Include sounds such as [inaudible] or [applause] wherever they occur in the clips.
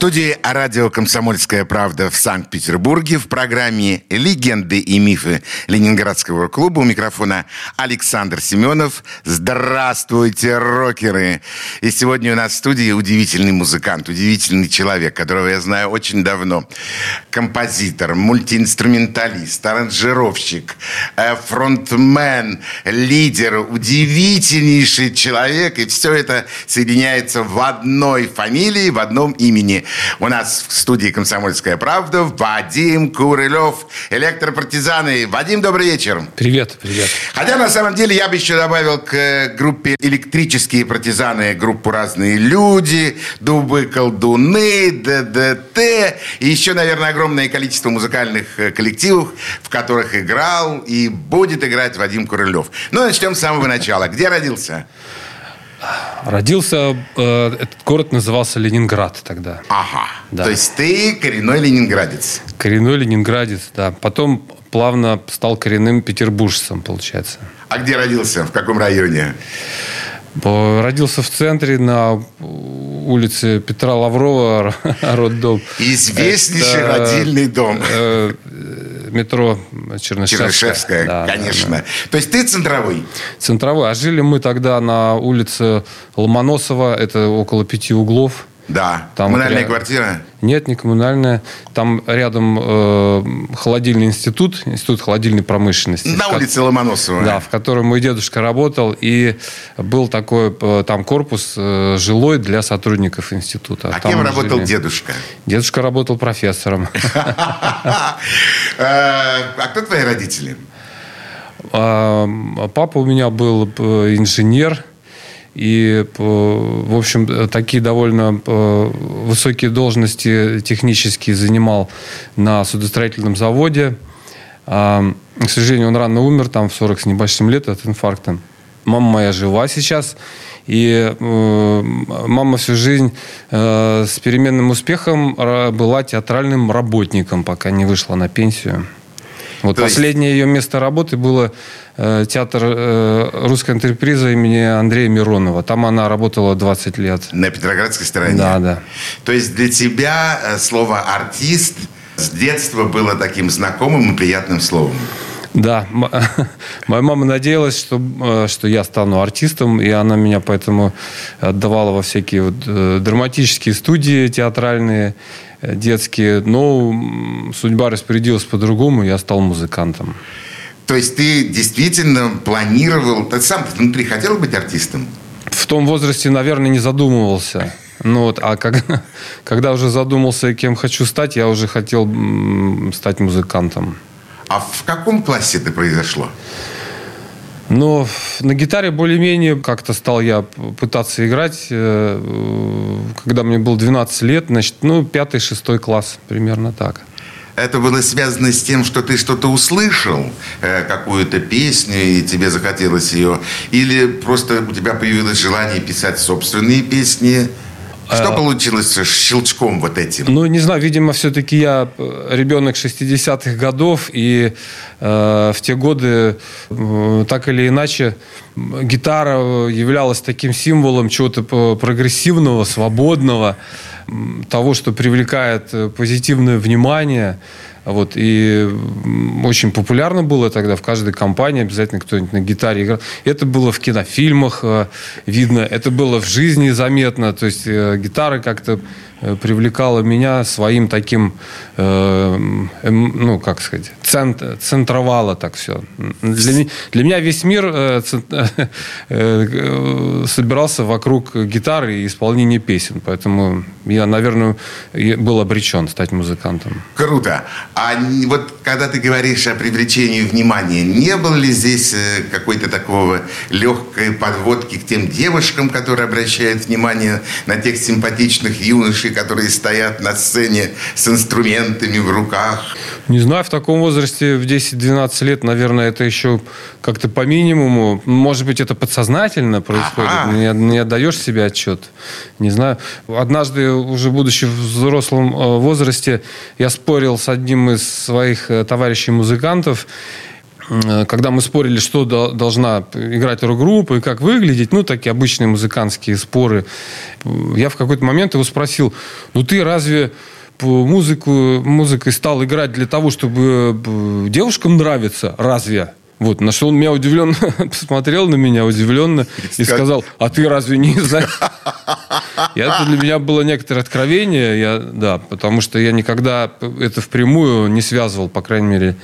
студии радио «Комсомольская правда» в Санкт-Петербурге в программе «Легенды и мифы Ленинградского клуба» у микрофона Александр Семенов. Здравствуйте, рокеры! И сегодня у нас в студии удивительный музыкант, удивительный человек, которого я знаю очень давно. Композитор, мультиинструменталист, аранжировщик, э, фронтмен, лидер, удивительнейший человек. И все это соединяется в одной фамилии, в одном имени. У нас в студии «Комсомольская правда» Вадим Курылев, электропартизаны. Вадим, добрый вечер. Привет, привет. Хотя, на самом деле, я бы еще добавил к э, группе «Электрические партизаны» группу «Разные люди», «Дубы колдуны», «ДДТ» и еще, наверное, огромное количество музыкальных э, коллективов, в которых играл и будет играть Вадим Курылев. Ну, начнем с самого начала. Где родился? Родился, э, этот город назывался Ленинград тогда. Ага. Да. То есть ты коренной ленинградец. Коренной ленинградец, да. Потом плавно стал коренным петербуржцем, получается. А где родился? В каком районе? По- Родился в центре на улице Петра Лаврова, [laughs] роддом. Известнейший Это, родильный дом. э, метро Чернышевская. Чернышевская, Да, да, конечно. да. То есть ты центровой? Центровой. А жили мы тогда на улице Ломоносова, это около пяти углов. Да. Там Коммунальная пря- квартира? Нет, не коммунальная. Там рядом э, холодильный институт, институт холодильной промышленности. На в ко- улице Ломоносова. Да, в котором мой дедушка работал. И был такой э, там корпус э, жилой для сотрудников института. А Там кем работал жили. дедушка? Дедушка работал профессором. [laughs] Э, А кто твои родители? А, Папа у меня был э, инженер. И, э, в общем, э, такие довольно э, высокие должности технические занимал на судостроительном заводе. А, К сожалению, он рано умер, там в 40 с небольшим лет от инфаркта. Мама моя жива сейчас. И э, мама всю жизнь э, с переменным успехом была театральным работником, пока не вышла на пенсию. Вот То есть- последнее ее место работы было э, театр э, русской интерприза имени Андрея Миронова. Там она работала 20 лет. На Петроградской стороне? Да, да. То есть для тебя э, слово «артист» с детства было таким знакомым и приятным словом? Да, [laughs] моя мама надеялась, что, э, что я стану артистом, и она меня поэтому отдавала во всякие вот, э, драматические студии театральные, э, детские. Но судьба распорядилась по-другому, я стал музыкантом. То есть ты действительно планировал... Ты сам внутри хотел быть артистом? В том возрасте, наверное, не задумывался. Ну вот, а как- [laughs] когда уже задумался, кем хочу стать, я уже хотел стать музыкантом. А в каком классе это произошло? Но на гитаре более-менее как-то стал я пытаться играть, э, когда мне было 12 лет, значит, ну, пятый-шестой класс, примерно так. Это было связано с тем, что ты что-то услышал, э, какую-то песню, и тебе захотелось ее? Или просто у тебя появилось желание писать собственные песни? Что получилось с щелчком вот этим? Ну, не знаю, видимо, все-таки я э, ребенок 60-х годов, и э, в те годы э, так или иначе гитара э, являлась таким символом чего-то прогрессивного, свободного, того, что привлекает э, позитивное внимание. Вот, и очень популярно было тогда в каждой компании обязательно кто-нибудь на гитаре играл. Это было в кинофильмах э, видно, это было в жизни заметно. То есть э, гитара как-то привлекала меня своим таким, э, эм, ну, как сказать, цент, центровала так все. Для, для меня весь мир э, цен- [laughs] э, собирался вокруг гитары и исполнения песен. Поэтому я, наверное, был обречен стать музыкантом. Круто. А вот когда ты говоришь о привлечении внимания, не было ли здесь э, какой-то такого легкой подводки к тем девушкам, которые обращают внимание на тех симпатичных юношей, которые стоят на сцене с инструментами в руках? Не знаю, в таком возрасте, в 10-12 лет, наверное, это еще как-то по минимуму. Может быть, это подсознательно происходит, ага. не, не отдаешь себе отчет. Не знаю. Однажды, уже будучи в взрослом э, возрасте, я спорил с одним из своих э, товарищей-музыкантов, э, когда мы спорили, что должна играть рок-группа и как выглядеть, ну, такие обычные музыкантские споры, я в какой-то момент его спросил, ну, ты разве музыку, музыкой стал играть для того, чтобы девушкам нравиться? Разве? Вот, на что он меня удивленно [laughs] посмотрел на меня удивленно и сказал, а ты разве не знаешь? [laughs] Это для меня было некоторое откровение, я, да, потому что я никогда это впрямую не связывал, по крайней мере,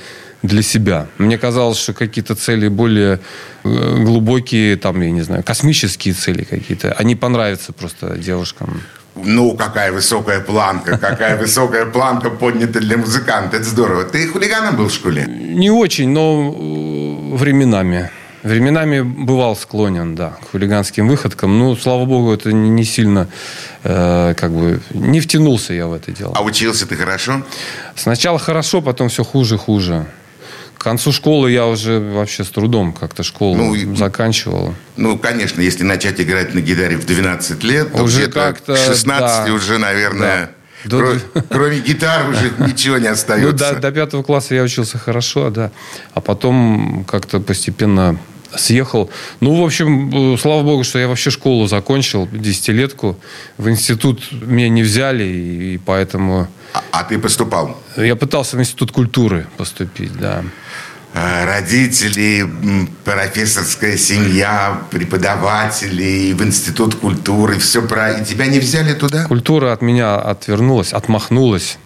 для себя. Мне казалось, что какие-то цели более э, глубокие, там, я не знаю, космические цели какие-то, они понравятся просто девушкам. Ну, какая высокая планка, какая [laughs] высокая планка поднята для музыканта. Это здорово. Ты хулиганом был в школе? Не очень, но э, временами. Временами бывал склонен, да, к хулиганским выходкам. Ну, слава богу, это не сильно, э, как бы, не втянулся я в это дело. А учился ты хорошо? Сначала хорошо, потом все хуже, хуже. К концу школы я уже вообще с трудом как-то школу ну, заканчивал. Ну, конечно, если начать играть на гитаре в 12 лет, то уже как-то к 16 да, уже, наверное... Да. [laughs] Кроме, кроме гитары уже [laughs] ничего не остается. Ну, до, до пятого класса я учился хорошо, да. А потом как-то постепенно съехал. Ну, в общем, э, слава богу, что я вообще школу закончил, десятилетку. В институт меня не взяли, и поэтому... А, а ты поступал? Я пытался в институт культуры поступить, да. А, родители, профессорская семья, преподаватели, в институт культуры, все про... И тебя не взяли туда? Культура от меня отвернулась, отмахнулась.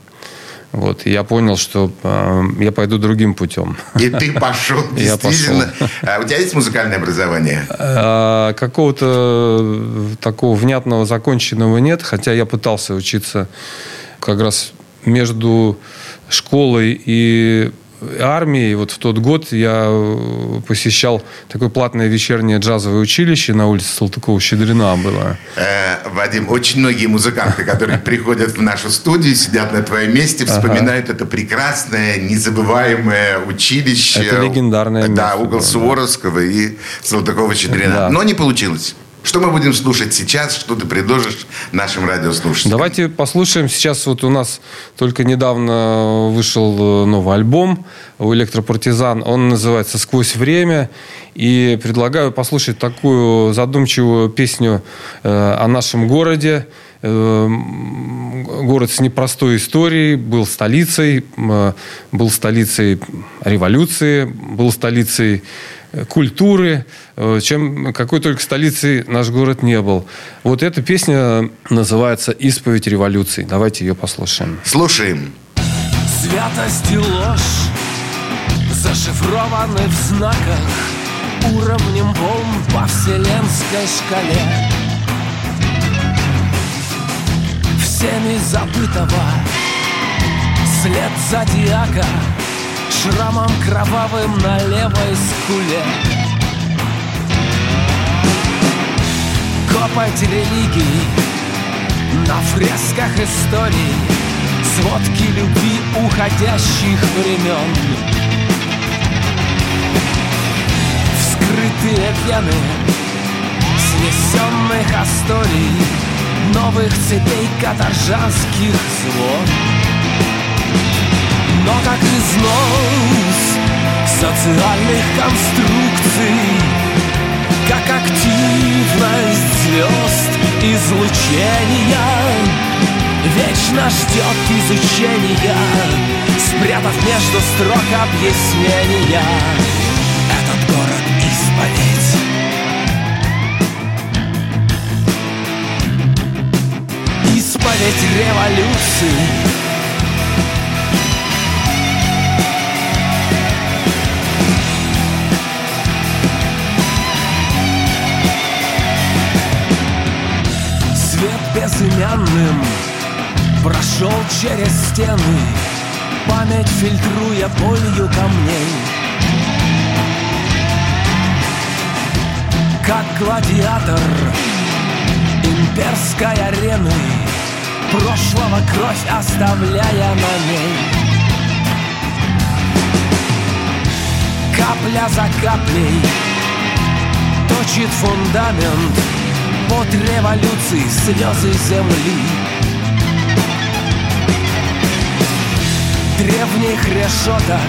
Вот, и я понял, что э, я пойду другим путем. И ты пошел, действительно. [laughs] Я пошел. А у тебя есть музыкальное образование? А, какого-то такого внятного, законченного нет, хотя я пытался учиться как раз между школой и армии, вот в тот год я э, посещал такое платное вечернее джазовое училище на улице Салтыкова-Щедрина было. Э, Вадим, очень многие музыканты, которые [laughs] приходят в нашу студию, сидят на твоем месте, вспоминают ага. это прекрасное, незабываемое училище. Это легендарное место. Да, угол Суворовского да. и Салтыкова-Щедрина. Да. Но не получилось. Что мы будем слушать сейчас? Что ты предложишь нашим радиослушателям? Давайте послушаем. Сейчас вот у нас только недавно вышел э, новый альбом у «Электропартизан». Он называется «Сквозь время». И предлагаю послушать такую задумчивую песню э, о нашем городе. Э, город с непростой историей, был столицей, был столицей революции, был столицей культуры, э, чем какой только столицей наш город не был. Вот эта песня называется «Исповедь революции». Давайте ее послушаем. Слушаем. Святость и ложь зашифрованы в знаках Уровнем волн по вселенской шкале Всеми забытого след зодиака Шрамом кровавым на левой скуле. Копать религии на фресках истории Сводки любви уходящих времен. Вскрытые вены снесенных асторий Новых цепей каторжанских звон но как износ социальных конструкций, как активность звезд излучения, вечно ждет изучения, спрятав между строк объяснения. Этот город исповедь. Исповедь революции безымянным Прошел через стены. Память фильтруя болью камней Как гладиатор Имперской арены. Прошлого кровь оставляя на ней. Капля за каплей Точит фундамент под революции слезы земли. Древних решеток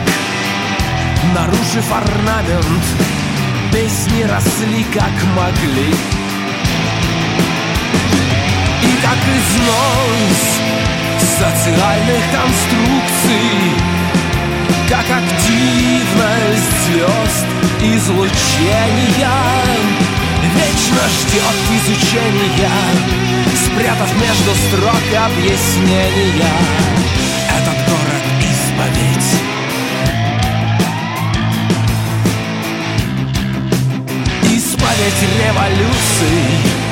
Нарушив орнамент Песни росли как могли. И как износ социальных конструкций Как активность звезд излучения Вечно ждет изучения Спрятав между строк объяснения. Этот город исповедь. Исповедь революции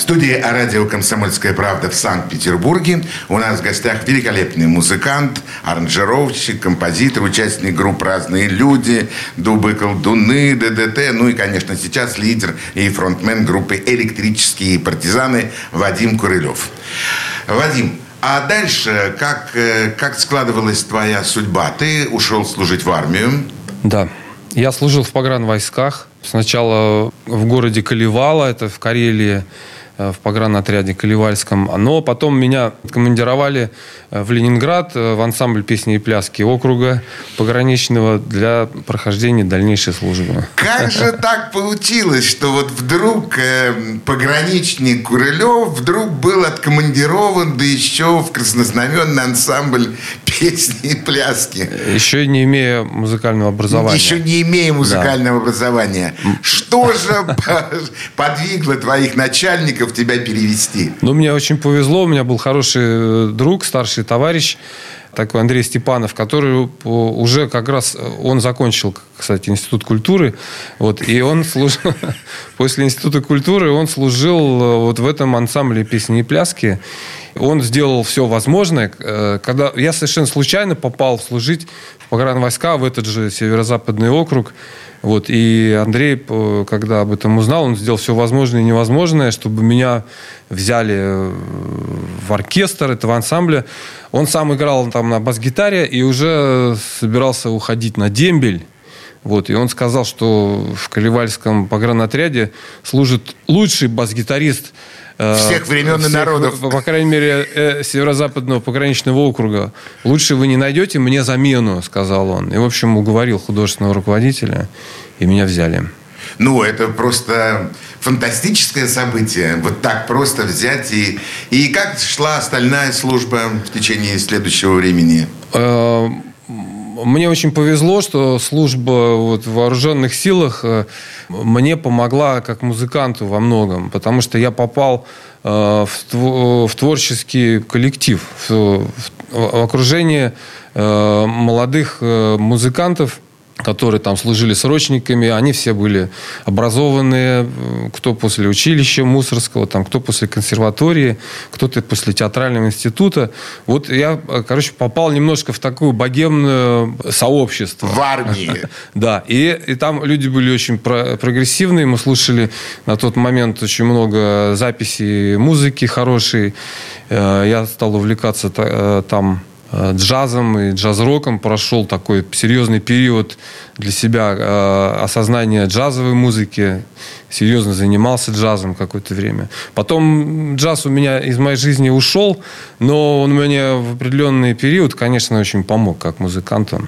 студии радио «Комсомольская правда» в Санкт-Петербурге у нас в гостях великолепный музыкант, аранжировщик, композитор, участник групп «Разные люди», «Дубы колдуны», ДДТ, ну и, конечно, сейчас лидер и фронтмен группы «Электрические партизаны» Вадим Курылев. Вадим, а дальше как, э, как складывалась твоя судьба? Ты ушел служить в армию. Да. Я служил в погранвойсках. Сначала в городе Калевала, это в Карелии, в погранотряде Каливальском. Но потом меня командировали э, в Ленинград э, в ансамбль песни и пляски округа пограничного для прохождения дальнейшей службы. Как же [laughs] так получилось, что вот вдруг пограничник Курылев вдруг был откомандирован, да еще в краснознаменный ансамбль [laughs] песни и пляски? Еще не имея музыкального образования. Еще не имея музыкального да. образования. Что же [laughs] подвигло твоих начальников в тебя перевести? Ну, мне очень повезло. У меня был хороший э, друг, старший товарищ, такой Андрей Степанов, который уже как раз, э, он закончил, кстати, Институт культуры, вот, и он служил, [laughs] после Института культуры он служил э, вот в этом ансамбле песни и пляски. Он сделал все возможное. Когда я совершенно случайно попал служить в погранвойска в этот же северо-западный округ, вот, и Андрей, когда об этом узнал, он сделал все возможное и невозможное, чтобы меня взяли э, в оркестр этого ансамбля. Он сам играл там на бас-гитаре и уже собирался уходить на дембель. Вот, и он сказал, что в Каливальском погранотряде служит лучший бас-гитарист Э, всех времен всех, и народов. По крайней мере, э, северо-западного пограничного округа. Лучше вы не найдете мне замену, сказал он. И, в общем, уговорил художественного руководителя, и меня взяли. Ну, это просто фантастическое событие. Вот так просто взять и... И как шла остальная служба в течение следующего времени? Э, мне очень повезло, что служба вот, в вооруженных силах э, мне помогла как музыканту во многом, потому что я попал э, в, творческий коллектив, в, в окружение молодых музыкантов, которые там служили срочниками, они все были образованные, кто после училища Мусорского, там, кто после консерватории, кто-то после театрального института. Вот я, короче, попал немножко в такую богемное сообщество. В армии. [laughs] Да, и, и там люди были очень прогрессивные, мы слушали на тот момент очень много записей музыки хорошей, э, я стал увлекаться э, там Э, джазом и джаз-роком прошел такой серьезный период для себя э, осознания джазовой музыки. Серьезно занимался джазом какое-то время. Потом джаз у меня из моей жизни ушел, но он мне в определенный период, конечно, очень помог как музыканту.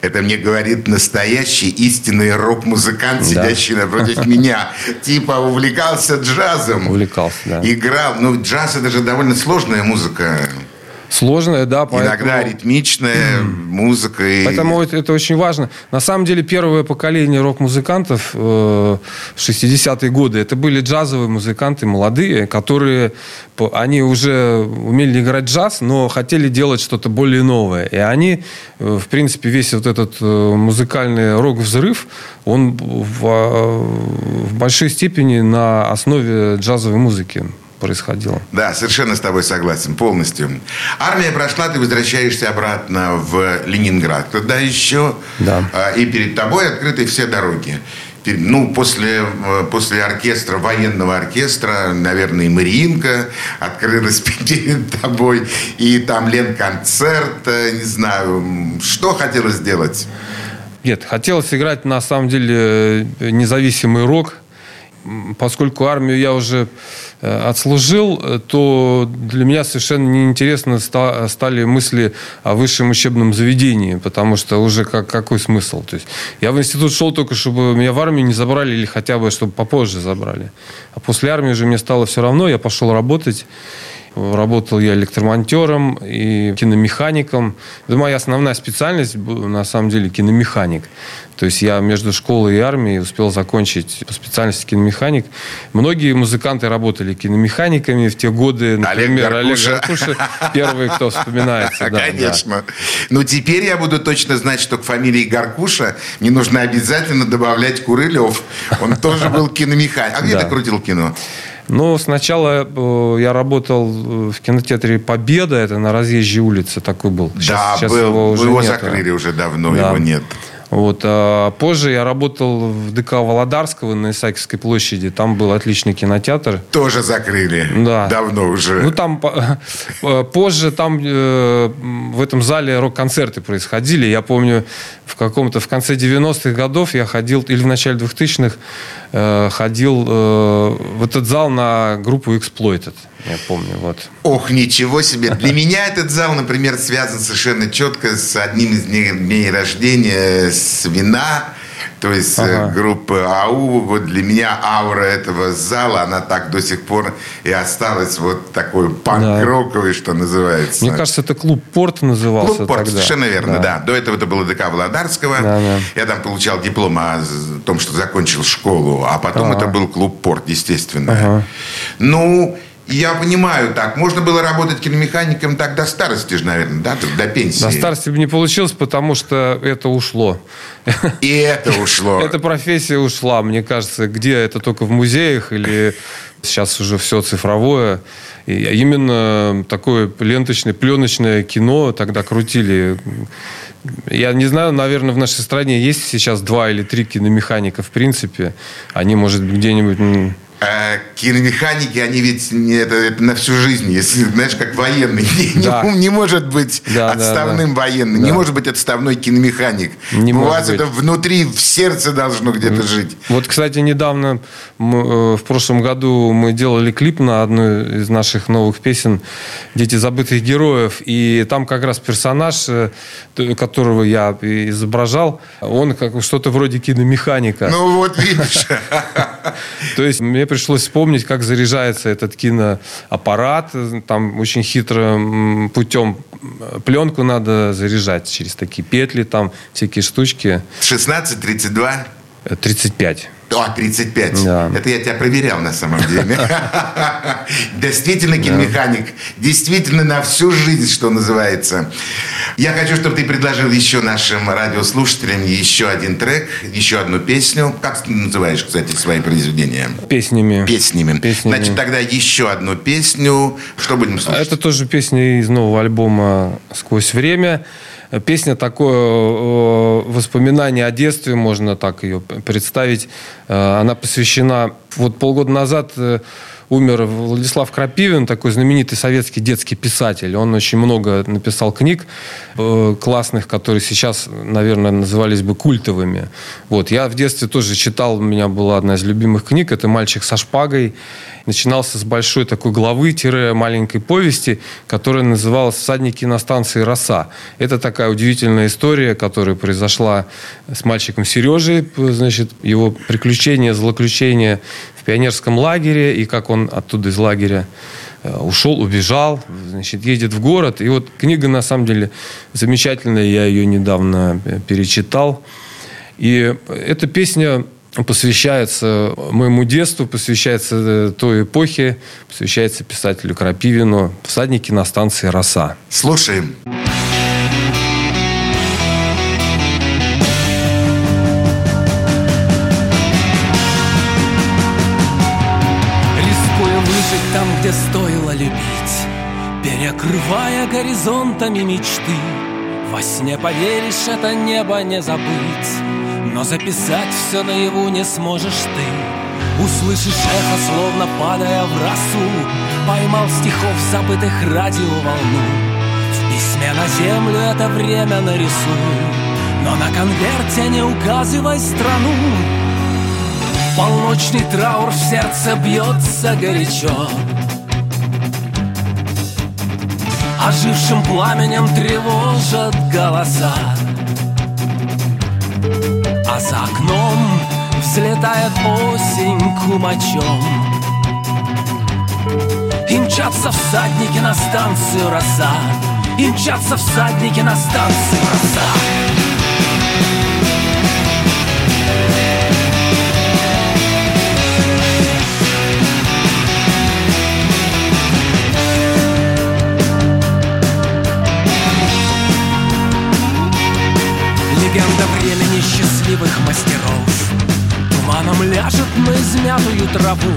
Это мне говорит настоящий истинный рок-музыкант, да. сидящий напротив [laughs] меня. Типа увлекался джазом. Увлекался, да. Играл. Ну, джаз это же довольно сложная музыка. Сложная, да. Поэтому... Иногда ритмичная музыка. И... Поэтому это, это очень важно. На самом деле, первое поколение рок-музыкантов э, в 60-е годы, это были джазовые музыканты, молодые, которые, они уже умели играть джаз, но хотели делать что-то более новое. И они, э, в принципе, весь вот этот э, музыкальный рок-взрыв, он в, в большой степени на основе джазовой музыки происходило. Да, совершенно с тобой согласен, полностью. Армия прошла, ты возвращаешься обратно в Ленинград. Тогда еще. Да. А, и перед тобой открыты все дороги. Ну, после, э, после оркестра, военного оркестра, наверное, и Мариинка открылась [laughs] перед тобой. И там Ленконцерт, э, не знаю. Что хотелось сделать? Нет, хотелось играть, на самом деле, э, независимый рок. Поскольку армию я уже отслужил, э, то для меня совершенно неинтересно стали мысли о высшем учебном заведении, потому что уже как, какой смысл? То есть я в институт шел только, чтобы меня в армию не забрали или хотя бы, чтобы попозже забрали. А после армии уже мне стало все равно, я пошел работать. Работал я электромонтером и киномехаником. Это моя основная специальность, на самом деле, киномеханик. То есть я между школой и армией успел закончить по специальности киномеханик. Многие музыканты работали киномеханиками в те годы. Например, Олег Гаркуша. Олег Гаркуша первый, кто вспоминается. Да, Конечно. Да. Ну, теперь я буду точно знать, что к фамилии Гаркуша не нужно обязательно добавлять Курылев. Он тоже был киномеханик. А где ты крутил кино? Ну, сначала э, я работал в кинотеатре «Победа», это на разъезжей улице такой был. Сейчас, да, сейчас был. Его, уже его нет. закрыли уже давно, да. его нет. Вот. А позже я работал в ДК Володарского на Исаакиевской площади. Там был отличный кинотеатр. Тоже закрыли. Да. Давно уже. Ну, там [laughs] э, позже там э, в этом зале рок-концерты происходили. Я помню, в каком-то в конце 90-х годов я ходил, или в начале 2000-х, э, ходил э, в этот зал на группу Exploited. Я помню, вот. Ох, ничего себе. Для [laughs] меня этот зал, например, связан совершенно четко с одним из дней, дней рождения, с вина. То есть э, ага. группа АУ, вот для меня аура этого зала, она так до сих пор и осталась вот такой панк-роковый, да. что называется. Мне кажется, это клуб Порт назывался Клуб Порт, тогда. совершенно верно, да. да. До этого это было ДК Володарского. Да, да. Я там получал диплом о том, что закончил школу, а потом ага. это был клуб Порт, естественно. Ага. Ну, я понимаю так. Можно было работать киномехаником так до старости же, наверное, да? До пенсии. До старости бы не получилось, потому что это ушло. И это ушло. [laughs] Эта профессия ушла, мне кажется. Где это только в музеях или сейчас уже все цифровое. И именно такое ленточное, пленочное кино тогда крутили. Я не знаю, наверное, в нашей стране есть сейчас два или три киномеханика в принципе. Они, может, где-нибудь а киномеханики, они ведь не, это, это на всю жизнь, если, знаешь, как военный. [laughs] Да. Не, не может быть да, отставным да, да. военным, да. не может быть отставной киномеханик. Не У вас быть. это внутри, в сердце должно где-то жить. Вот, кстати, недавно, мы, э, в прошлом году мы делали клип на одну из наших новых песен «Дети забытых героев», и там как раз персонаж, э, которого я изображал, он как что-то вроде киномеханика. Ну вот видишь. [laughs] То есть мне пришлось вспомнить, как заряжается этот киноаппарат. Там очень хитрым путем пленку надо заряжать через такие петли, там всякие штучки. 16, 32? 35. А, 35. Да. Это я тебя проверял на самом деле. [laughs] Действительно киномеханик. Действительно на всю жизнь, что называется. Я хочу, чтобы ты предложил еще нашим радиослушателям еще один трек, еще одну песню. Как ты называешь, кстати, свои произведения? Песнями. Песнями. Песнями. Значит, тогда еще одну песню. Что будем слушать? Это тоже песня из нового альбома «Сквозь время». Песня такое э, воспоминание о детстве, можно так ее представить. Э, Она посвящена... Вот полгода назад э, умер Владислав Крапивин, такой знаменитый советский детский писатель. Он очень много написал книг э, классных, которые сейчас, наверное, назывались бы культовыми. Вот. Я в детстве тоже читал, у меня была одна из любимых книг, это «Мальчик со шпагой». Начинался с большой такой главы-маленькой повести, которая называлась «Всадники на станции Роса». Это такая удивительная история, которая произошла с мальчиком Сережей, значит, его приключения, злоключения пионерском лагере, и как он оттуда из лагеря э, ушел, убежал, значит, едет в город. И вот книга, на самом деле, замечательная, я ее недавно э, перечитал. И эта песня посвящается моему детству, посвящается э, той эпохе, посвящается писателю Крапивину «Всадники на станции Роса». Слушаем. Рискуя выжить там, где стоило любить Перекрывая горизонтами мечты. Во сне поверишь, это небо не забыть Но записать все наяву не сможешь ты. Услышишь эхо, словно падая в росу Поймал стихов забытых радиоволну В письме на землю это время нарисуй Но на конверте не указывай страну Полночный траур в сердце бьется горячо. Ожившим пламенем тревожат голоса. А за окном взлетает осень кумачом. И мчатся всадники на станцию роса. И мчатся всадники на станцию роса Легенда времени счастливых мастеров. Туманом ляжет на измятую траву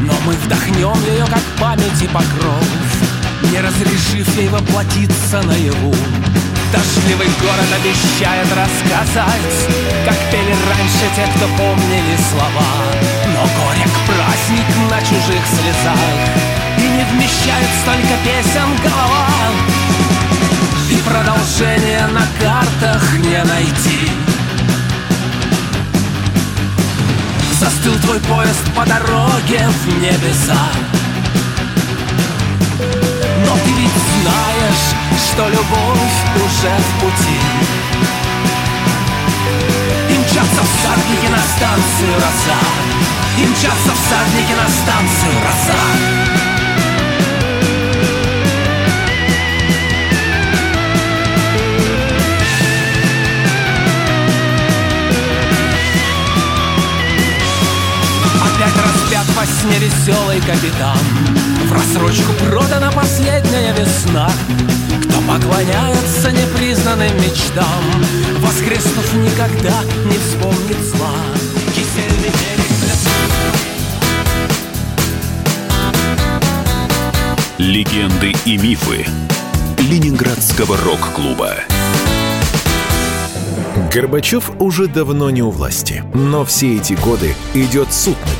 Но мы вдохнем ее, как памяти покров. Не разрешив ей воплотиться наяву. Дождливый город обещает рассказать Как пели раньше те, кто помнили слова. Но горек праздник на чужих слезах. И не вмещает столько песен голова продолжение на картах не найти. Застыл твой поезд по дороге в небеса. Но ты ведь знаешь, что любовь уже в пути. И мчатся всадники на станцию роса И мчатся всадники на станцию роса Распят во сне веселый капитан В рассрочку продана последняя весна Кто поклоняется непризнанным мечтам Воскреснув никогда не вспомнит зла Легенды и мифы Ленинградского рок-клуба. Горбачев уже давно не у власти, но все эти годы идет суд над.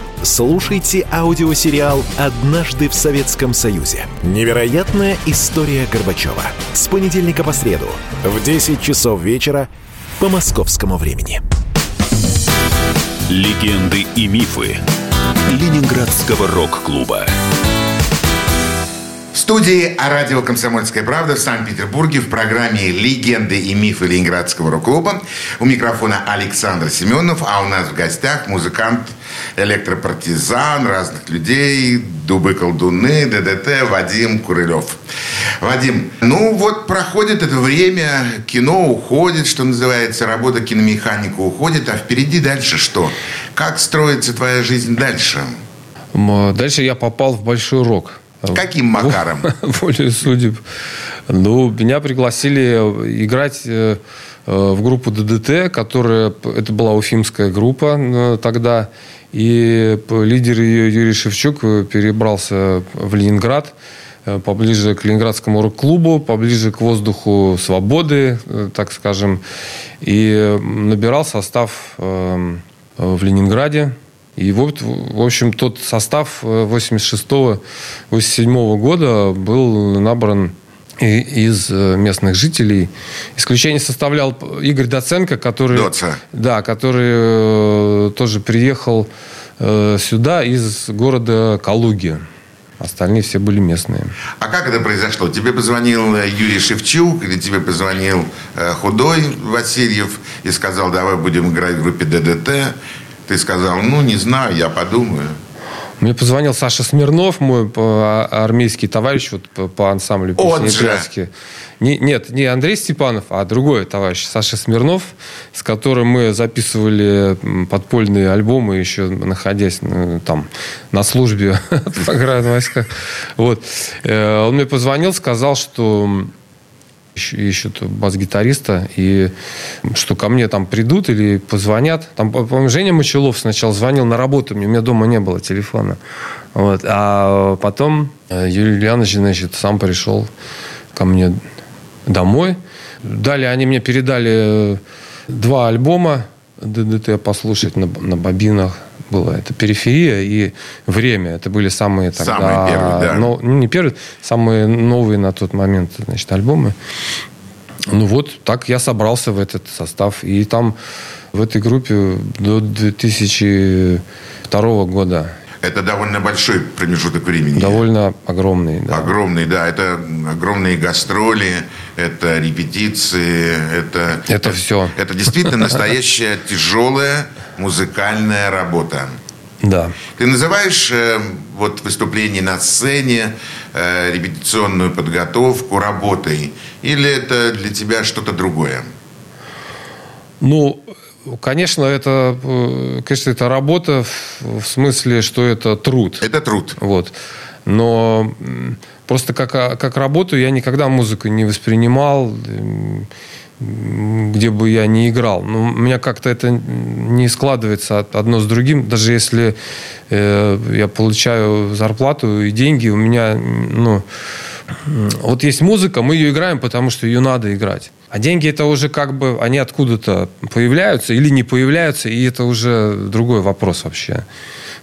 Слушайте аудиосериал «Однажды в Советском Союзе». Невероятная история Горбачева. С понедельника по среду в 10 часов вечера по московскому времени. Легенды и мифы Ленинградского рок-клуба. Студии радио «Комсомольская правда» в Санкт-Петербурге в программе «Легенды и мифы Ленинградского рок-клуба». У микрофона Александр Семенов, а у нас в гостях музыкант, электропартизан, разных людей, дубы-колдуны, ДДТ, Вадим Курылев. Вадим, ну вот проходит это время, кино уходит, что называется, работа киномеханика уходит, а впереди дальше что? Как строится твоя жизнь дальше? Дальше я попал в большой рок. Каким макаром? [laughs] Волею судеб. Ну, меня пригласили играть э, э, в группу ДДТ, которая, это была уфимская группа э, тогда, и лидер ее Юрий Шевчук перебрался в Ленинград, поближе к Ленинградскому рок-клубу, поближе к воздуху свободы, так скажем, и набирал состав в Ленинграде. И вот, в общем, тот состав 86-87 э, года был набран из э, местных жителей. Исключение составлял Игорь Доценко, который, Доца. да, который э, тоже приехал сюда из города Калуги. Остальные все были местные. А как это произошло? Тебе позвонил Юрий Шевчук или тебе позвонил худой Васильев и сказал, давай будем играть в группе ДДТ? Ты сказал, ну, не знаю, я подумаю. Мне позвонил Саша Смирнов, мой а, армейский товарищ вот, по, по ансамблю песни пляски. Не, нет, не Андрей Степанов, а другой товарищ, Саша Смирнов, с которым мы записывали подпольные альбомы, еще находясь ну, там на службе [laughs] в войсках. Вот. Э, он мне позвонил, сказал, что ищут бас-гитариста, и что ко мне там придут или позвонят. Там, по-моему, Женя Мочелов сначала звонил на работу, у меня дома не было телефона. Вот. А потом э, Юрий Ильянович, значит, сам пришел ко мне домой. Далее они мне передали два альбома ДДТ послушать на, на бобинах было. Это периферия и время. Это были самые тогда... Самые первые, да. Но, ну, не первые, самые новые на тот момент, значит, альбомы. Ну вот, так я собрался в этот состав. И там в этой группе до 2002 года это довольно большой промежуток времени. Довольно огромный, да. Огромный, да. Это огромные гастроли, это репетиции, это... Это все. Это действительно настоящая тяжелая музыкальная работа. Да. Ты называешь э, вот выступление на сцене, э, репетиционную подготовку работой, или это для тебя что-то другое? Ну, Конечно, это, э, конечно, это работа в смысле, что это труд. Это труд. Вот. Но просто как, а, как работу я никогда музыку не воспринимал, где бы я ни играл. Но у меня как-то это не складывается одно с другим. Даже если э, я получаю зарплату и деньги, у меня, ну, вот есть музыка, мы ее играем, потому что ее надо играть. А деньги это уже как бы, они откуда-то появляются или не появляются, и это уже другой вопрос вообще.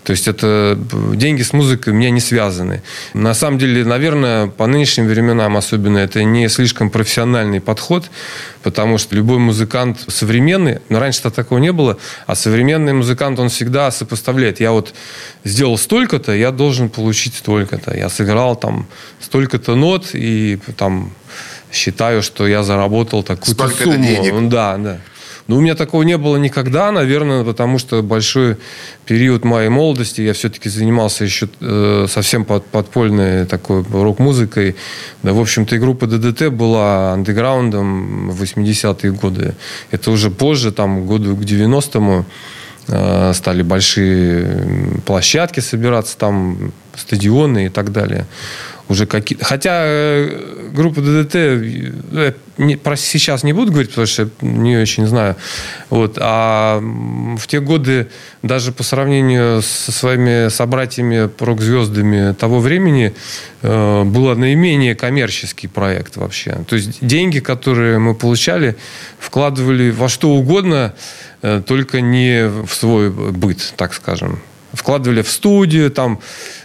То есть это деньги с музыкой у меня не связаны. На самом деле, наверное, по нынешним временам особенно это не слишком профессиональный подход, потому что любой музыкант современный, но раньше-то такого не было, а современный музыкант, он всегда сопоставляет. Я вот сделал столько-то, я должен получить столько-то. Я сыграл там столько-то нот и там считаю, что я заработал такую-то сумму. Денег. Да, да. Но у меня такого не было никогда, наверное, потому что большой период моей молодости я все-таки занимался еще э, совсем под, подпольной такой рок-музыкой. Да, в общем-то, и группа ДДТ была андеграундом в 80-е годы. Это уже позже, там, году к 90-му э, стали большие площадки собираться, там стадионы и так далее уже какие Хотя э, группа ДДТ э, не, про сейчас не буду говорить, потому что не очень знаю. Вот. А в те годы, даже по сравнению со своими собратьями рок-звездами того времени, э, был наименее коммерческий проект вообще. То есть деньги, которые мы получали, вкладывали во что угодно, только не в свой быт, так скажем. вкладывали в студию, там,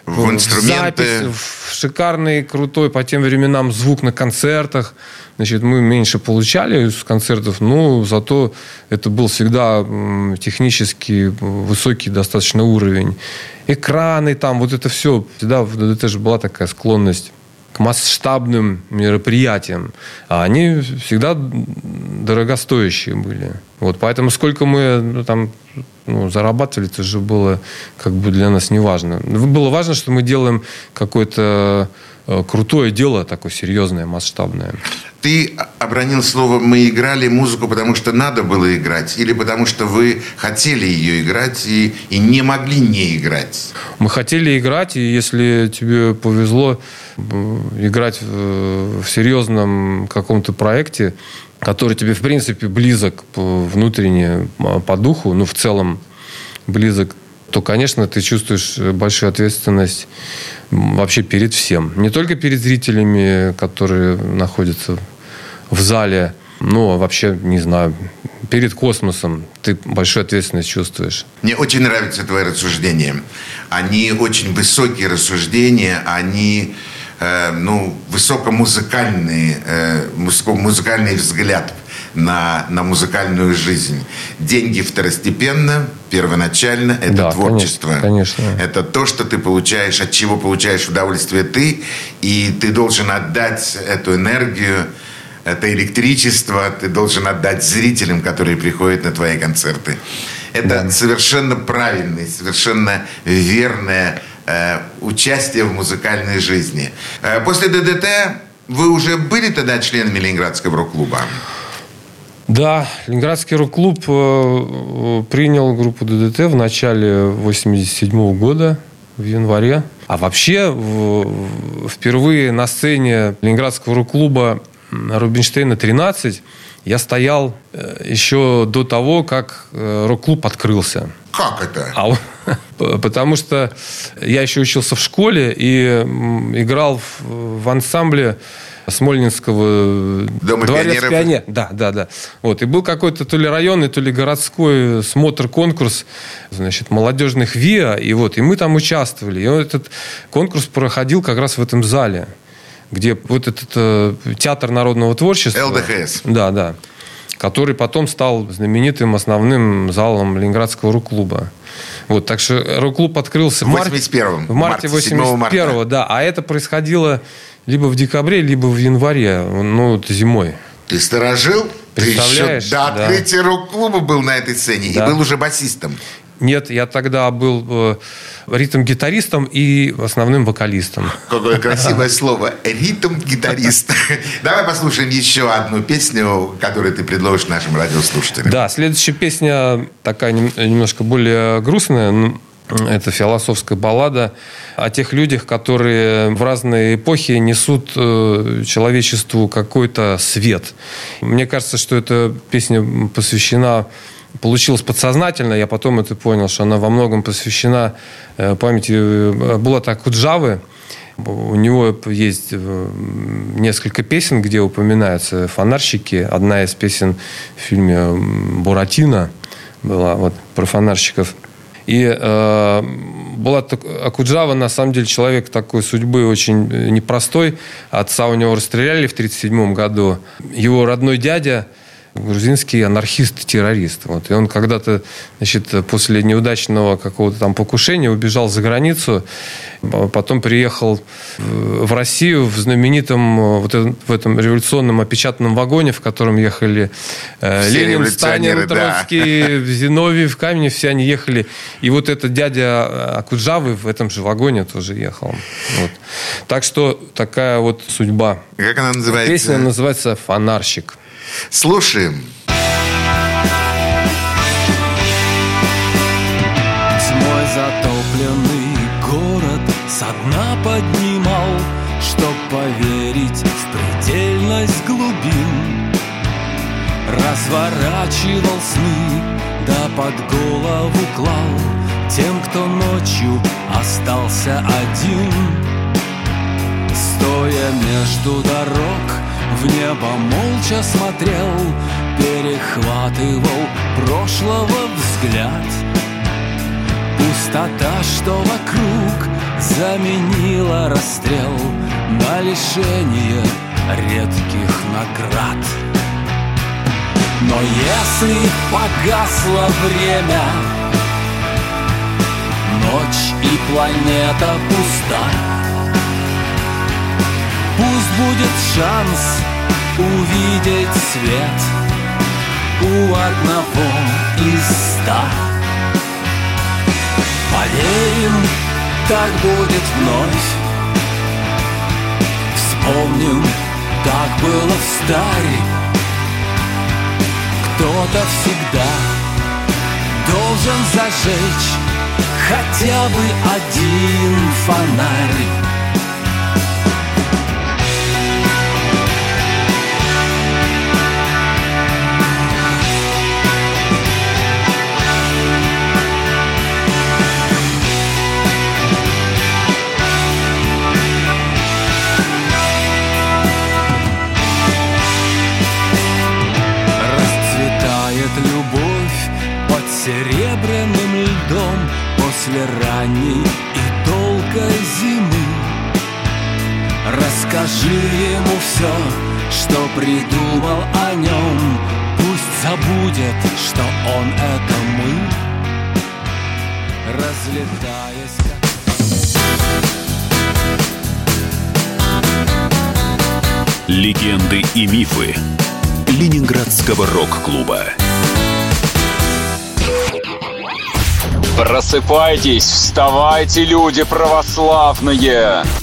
В инструменты. запись, в шикарный, крутой по тем временам звук на концертах. Значит, мы меньше получали с концертов, но зато это был всегда технически высокий достаточно уровень. Экраны там, вот это все. Всегда в ДДТ же была такая склонность к масштабным мероприятиям. А они всегда дорогостоящие были. Вот, поэтому сколько мы ну, там ну, зарабатывали, это же было как бы для нас не важно. Было важно, что мы делаем какое-то э, крутое дело, такое серьезное, масштабное. Ты обронил слово «мы играли музыку, потому что надо было играть» или потому что вы хотели ее играть и, и не могли не играть? Мы хотели играть, и если тебе повезло играть в серьезном каком-то проекте, который тебе, в принципе, близок внутренне, а, по духу, ну, в целом близок, то, конечно, ты чувствуешь большую ответственность вообще перед всем. Не только перед зрителями, которые находятся в зале, но вообще, не знаю, перед космосом ты большую ответственность чувствуешь. Мне очень нравятся твои рассуждения. Они очень высокие рассуждения, они э, ну, высокомузыкальные, э, музыкальный взгляд на, на музыкальную жизнь. Деньги второстепенно, первоначально это Да, творчество. конечно, конечно. Это то, что ты получаешь, от чего получаешь удовольствие ты, и ты должен отдать эту энергию, это электричество, ты должен отдать зрителям, которые приходят на твои концерты. Это совершенно правильное, совершенно верное участие в музыкальной жизни. Э, после ДДТ вы уже были тогда членами Ленинградского рок-клуба? Да, Ленинградский рок-клуб э, э, принял группу ДДТ в начале 87 года, в январе. А вообще в- впервые на сцене Ленинградского рок-клуба Рубинштейна 13 я стоял э, еще до того, как э, рок-клуб открылся. Как это? А [laughs] потому что я еще учился в школе и играл в, в ансамбле Смольнинского Дома дворец пионеров. пионер. Да, да, да. Вот. И был какой-то то ли районный, то ли городской смотр-конкурс, значит, молодежных ВИА. И вот, и мы там участвовали. И вот этот конкурс проходил как раз в этом зале, где вот этот э, театр народного творчества. ЛДХС. Да, да. Который потом стал знаменитым основным залом Ленинградского рок-клуба. Вот, так что рок-клуб открылся в марте, 81-м. в марте Марта, 7 марта. 81 да. А это происходило либо в декабре, либо в январе, ну, вот зимой. Ты сторожил? Ты еще до Да. открытия рок-клуба был на этой сцене Да. и был уже басистом. Нет, я тогда был э, ритм-гитаристом и основным вокалистом. Какое [laughs] красивое слово. Ритм-гитарист. [laughs] Давай послушаем еще одну песню, которую ты предложишь нашим радиослушателям. Да, следующая песня такая нем- немножко более грустная. ну, Это философская баллада о тех людях, которые в разные эпохи несут э, человечеству какой-то свет. Мне кажется, что эта песня посвящена получилась подсознательно, я потом это понял, что она во многом посвящена э, памяти э, Булата Куджавы. У него есть э, несколько песен, где упоминаются фонарщики. Одна из песен в фильме «Буратино» была вот про фонарщиков. И э, Булат Акуджава, на самом деле, человек такой судьбы очень непростой. Отца у него расстреляли в 1937 году. Его родной дядя грузинский анархист-террорист. Вот. И он когда-то, значит, после неудачного какого-то там покушения убежал за границу, а потом приехал в в Россию в знаменитом э, вот этом- в этом революционном опечатанном вагоне, в котором ехали э, Ленин, Сталин, революционеры, да. Троцкий, Зиновьев, Каменев, все они ехали. И вот этот дядя Акуджавы в этом же вагоне тоже ехал. Вот. Так что такая вот судьба. Как она называется? Песня называется «Фонарщик». Слушаем. Тьмой затопленный город со дна поднимал, Чтоб поверить в предельность глубин. Разворачивал сны, да под голову клал Тем, кто ночью остался один. Стоя между дорог, в небо молча смотрел, Перехватывал прошлого взгляд. Пустота, что вокруг заменила расстрел На лишение редких наград Но если погасло время Ночь и планета пуста будет шанс увидеть свет У одного из ста. Поверим, так будет вновь. Вспомним, так было в старе. Кто-то всегда должен зажечь Хотя бы один фонарь Расскажи ему все, что придумал о нем Пусть забудет, что он это мы. Разлетаясь как Легенды и мифы Ленинградского рок-клуба. Просыпайтесь, вставайте, люди православные!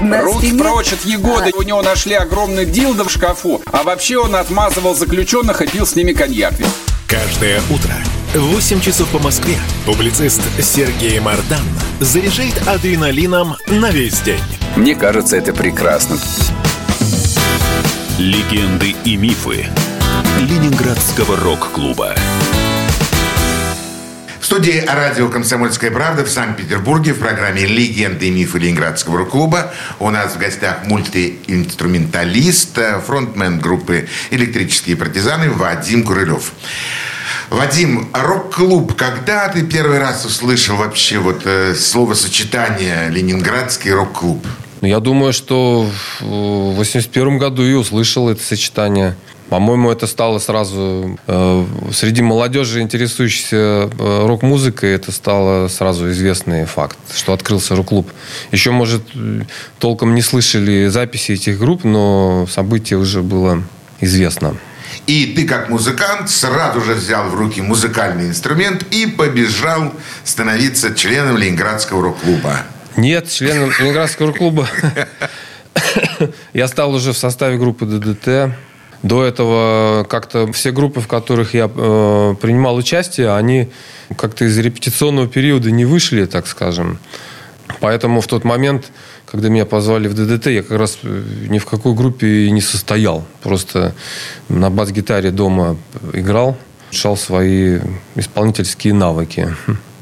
Руки прочь от Егоды. У него нашли огромный дилдо в шкафу. А вообще он отмазывал заключенных и пил с ними коньяк. Каждое утро в 8 часов по Москве публицист Сергей Мардан заряжает адреналином на весь день. Мне кажется, это прекрасно. Легенды и мифы Ленинградского рок-клуба студии радио «Комсомольская правда» в Санкт-Петербурге в программе «Легенды и мифы Ленинградского рок-клуба» у нас в гостях мультиинструменталист, фронтмен группы «Электрические партизаны» Вадим Курылев. Вадим, рок-клуб, когда ты первый раз услышал вообще вот э, словосочетание «Ленинградский рок-клуб»? Я думаю, что в 81 году и услышал это сочетание – по-моему, это стало сразу э, среди молодежи, интересующейся э, рок-музыкой, это стало сразу известный факт, что открылся рок-клуб. Еще, может, толком не слышали записи этих групп, но событие уже было известно. И ты, как музыкант, сразу же взял в руки музыкальный инструмент и побежал становиться членом Ленинградского рок-клуба. Нет, членом Ленинградского рок-клуба [coughs] я стал уже в составе группы ДДТ. До этого как-то все группы, в которых я э, принимал участие, они как-то из репетиционного периода не вышли, так скажем. Поэтому в тот момент, когда меня позвали в ДДТ, я как раз э, ни в какой группе не состоял. Просто на бас-гитаре дома играл, шел свои исполнительские навыки.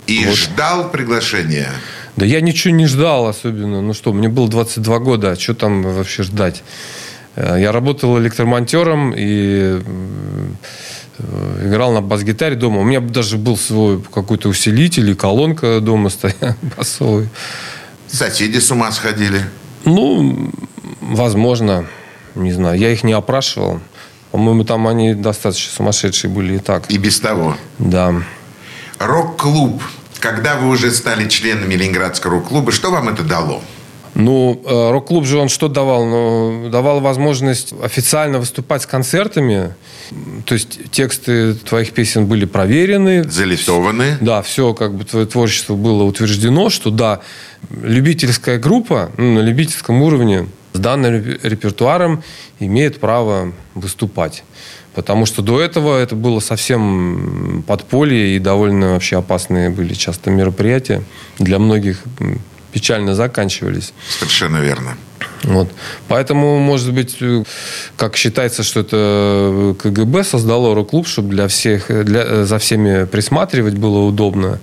И вот. ждал приглашения? Да я ничего не ждал особенно. Ну что, мне было 22 года, а что там вообще ждать? Э, я работал электромонтером и э, играл на бас-гитаре дома. У меня даже был свой какой-то усилитель и колонка дома стояла [laughs] басовый. Соседи с ума сходили? Ну, возможно. Не знаю. Я их не опрашивал. По-моему, там они достаточно сумасшедшие были и так. И без того? Да. Рок-клуб. Когда вы уже стали членами Ленинградского рок-клуба, что вам это дало? Ну, э, рок-клуб же он что давал? Ну, давал возможность официально выступать с концертами. То есть тексты твоих песен были проверены. Залитованы. Да, все, как бы твое творчество было утверждено, что да, любительская группа ну, на любительском уровне с данным репертуаром имеет право выступать. Потому что до этого это было совсем подполье и довольно вообще опасные были часто мероприятия для многих печально заканчивались. Совершенно верно. Вот. Поэтому, может быть, э, как считается, что это КГБ создало рок-клуб, чтобы для всех, для, за всеми присматривать было удобно.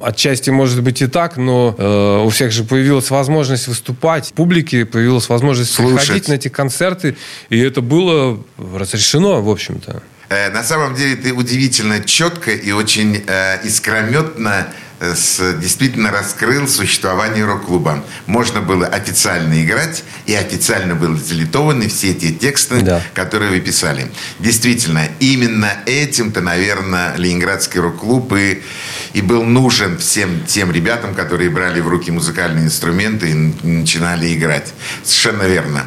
Отчасти может быть и так, но э, у всех же появилась возможность выступать, публике появилась возможность Слушать. ходить на эти концерты, и это было разрешено, в общем-то. Э, на самом деле ты удивительно четко и очень э, искрометно с, действительно раскрыл существование рок-клуба. Можно было официально играть, и официально были залитованы все эти тексты, да. которые вы писали. Действительно, именно этим-то, наверное, Ленинградский рок-клуб и, и был нужен всем тем ребятам, которые брали в руки музыкальные инструменты и начинали играть. Совершенно верно.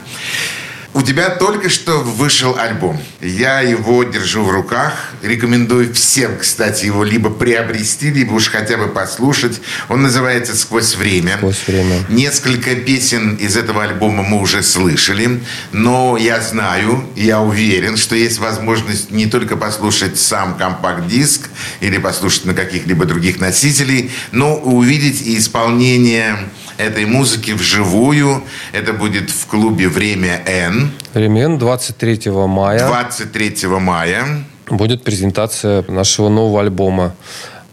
У тебя только что вышел альбом. Я его держу в руках. Рекомендую всем, кстати, его либо приобрести, либо уж хотя бы послушать. Он называется «Сквозь время». «Сквозь время». Несколько песен из этого альбома мы уже слышали. Но я знаю, я уверен, что есть возможность не только послушать сам компакт-диск или послушать на каких-либо других носителей, но увидеть и исполнение этой музыки вживую. Это будет в клубе «Время Н». «Время Н» 23 мая. 23 мая. Будет презентация нашего нового альбома.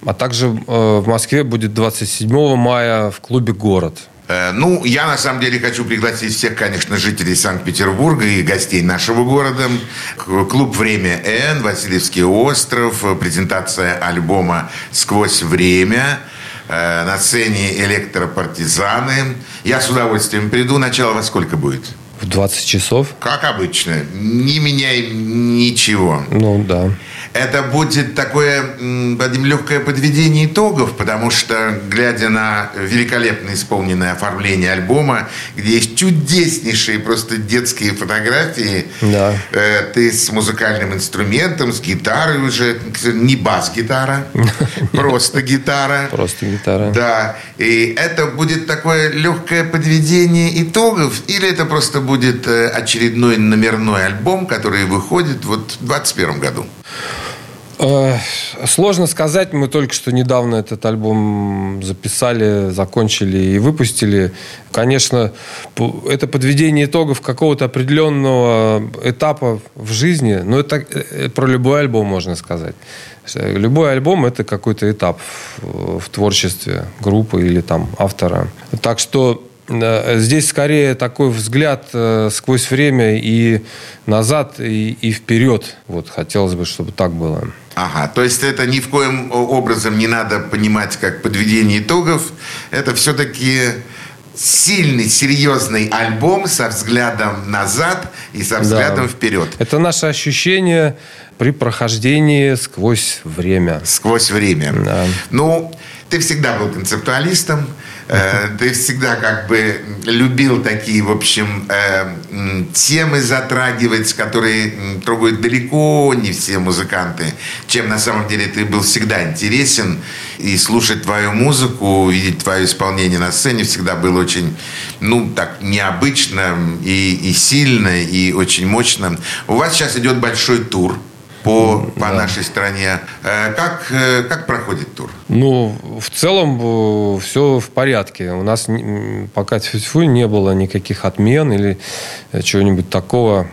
А также э, в Москве будет 27 мая в клубе «Город». Э, ну, я на самом деле хочу пригласить всех, конечно, жителей Санкт-Петербурга и гостей нашего города. Клуб «Время Н», Васильевский остров, презентация альбома «Сквозь время». Э, на сцене электропартизаны. Я с удовольствием приду. Начало во сколько будет? В 20 часов. Как обычно. Не меняй ничего. Ну, да. Это будет такое, Вадим, легкое подведение итогов, потому что, глядя на великолепно исполненное оформление альбома, где есть чудеснейшие просто детские фотографии, да. э, ты с музыкальным инструментом, с гитарой уже, не бас-гитара, [laughs] просто гитара. Просто гитара. Да. И это будет такое легкое подведение итогов, или это просто будет э, очередной номерной альбом, который выходит вот в 2021 году? Э, сложно сказать. Мы только что недавно этот альбом записали, закончили и выпустили. Конечно, это подведение итогов какого-то определенного этапа в жизни. Но это э, про любой альбом можно сказать. Любой альбом – это какой-то этап в творчестве группы или там автора. Так что Э, здесь скорее такой взгляд сквозь время и назад, и, и вперед. Вот хотелось бы, чтобы так было. Ага, то есть это ни в коем образом не надо понимать как подведение итогов. Это все-таки сильный, серьезный альбом со взглядом назад и со взглядом да. вперед. Это наше ощущение при прохождении сквозь время. Сквозь время. Да. Ну, ты всегда был концептуалистом. Э, ты всегда как бы любил такие, в общем, э, темы затрагивать, которые трогают далеко не все музыканты, чем на самом деле ты был всегда интересен. И слушать твою музыку, видеть твое исполнение на сцене всегда было очень, ну, так, необычно и, и сильно, и очень мощно. У вас сейчас идет большой тур по, по да. нашей стране. Э, как, э, как проходит тур? Ну, в целом э, все в порядке. У нас пока тьфу не было никаких отмен или чего-нибудь такого.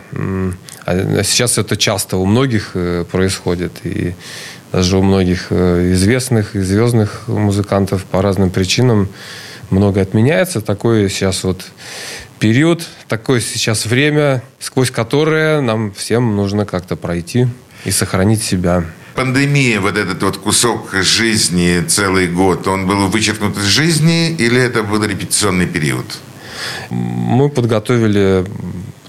А сейчас это часто у многих происходит. И даже у многих известных и звездных музыкантов по разным причинам много отменяется. Такой сейчас вот период, такое сейчас время, сквозь которое нам всем нужно как-то пройти и сохранить себя. Пандемия, вот этот вот кусок жизни целый год, он был вычеркнут из жизни или это был репетиционный период? Мы подготовили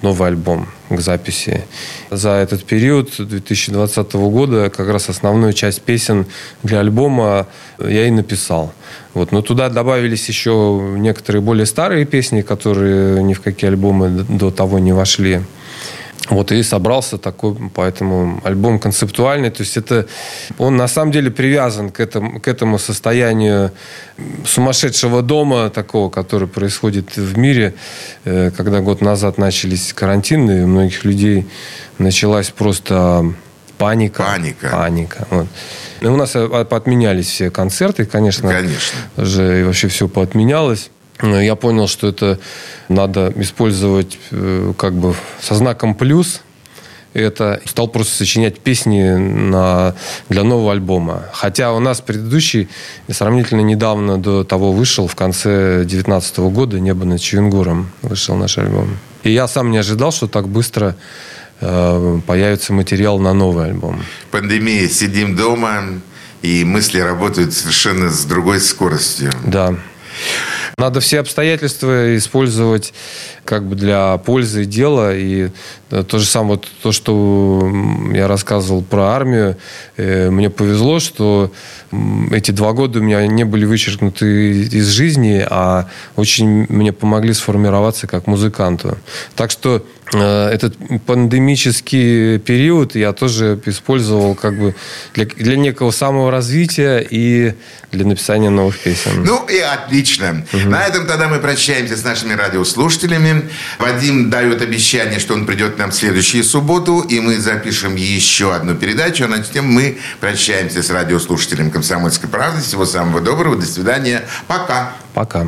новый альбом к записи. За этот период 2020 года как раз основную часть песен для альбома я и написал. Вот. Но туда добавились еще некоторые более старые песни, которые ни в какие альбомы до того не вошли. Вот и собрался такой, поэтому альбом концептуальный. То есть это он на самом деле привязан к этому, к этому состоянию сумасшедшего дома такого, который происходит в мире, э, когда год назад начались карантины, у многих людей началась просто паника. Паника. Паника. Вот. И у нас отменялись все концерты, конечно. Конечно. Же и вообще все поотменялось. Я понял, что это надо использовать э, как бы со знаком плюс. Это стал просто сочинять песни на, для нового альбома. Хотя у нас предыдущий сравнительно недавно до того вышел, в конце 2019 года «Небо над Чуингуром» вышел наш альбом. И я сам не ожидал, что так быстро э, появится материал на новый альбом. Пандемия, сидим дома, и мысли работают совершенно с другой скоростью. Да. Надо все обстоятельства использовать как бы для пользы дела. И э, то же самое, то, что я рассказывал про армию, э, мне повезло, что эти два года у меня не были вычеркнуты из жизни, а очень мне помогли сформироваться как музыканту. Так что этот пандемический период я тоже использовал как бы для, для некого саморазвития и для написания новых песен. Ну и отлично. Угу. На этом тогда мы прощаемся с нашими радиослушателями. Вадим дает обещание, что он придет к нам в следующую субботу, и мы запишем еще одну передачу. А на тем мы прощаемся с радиослушателем «Комсомольской правды». Всего самого доброго. До свидания. Пока. Пока.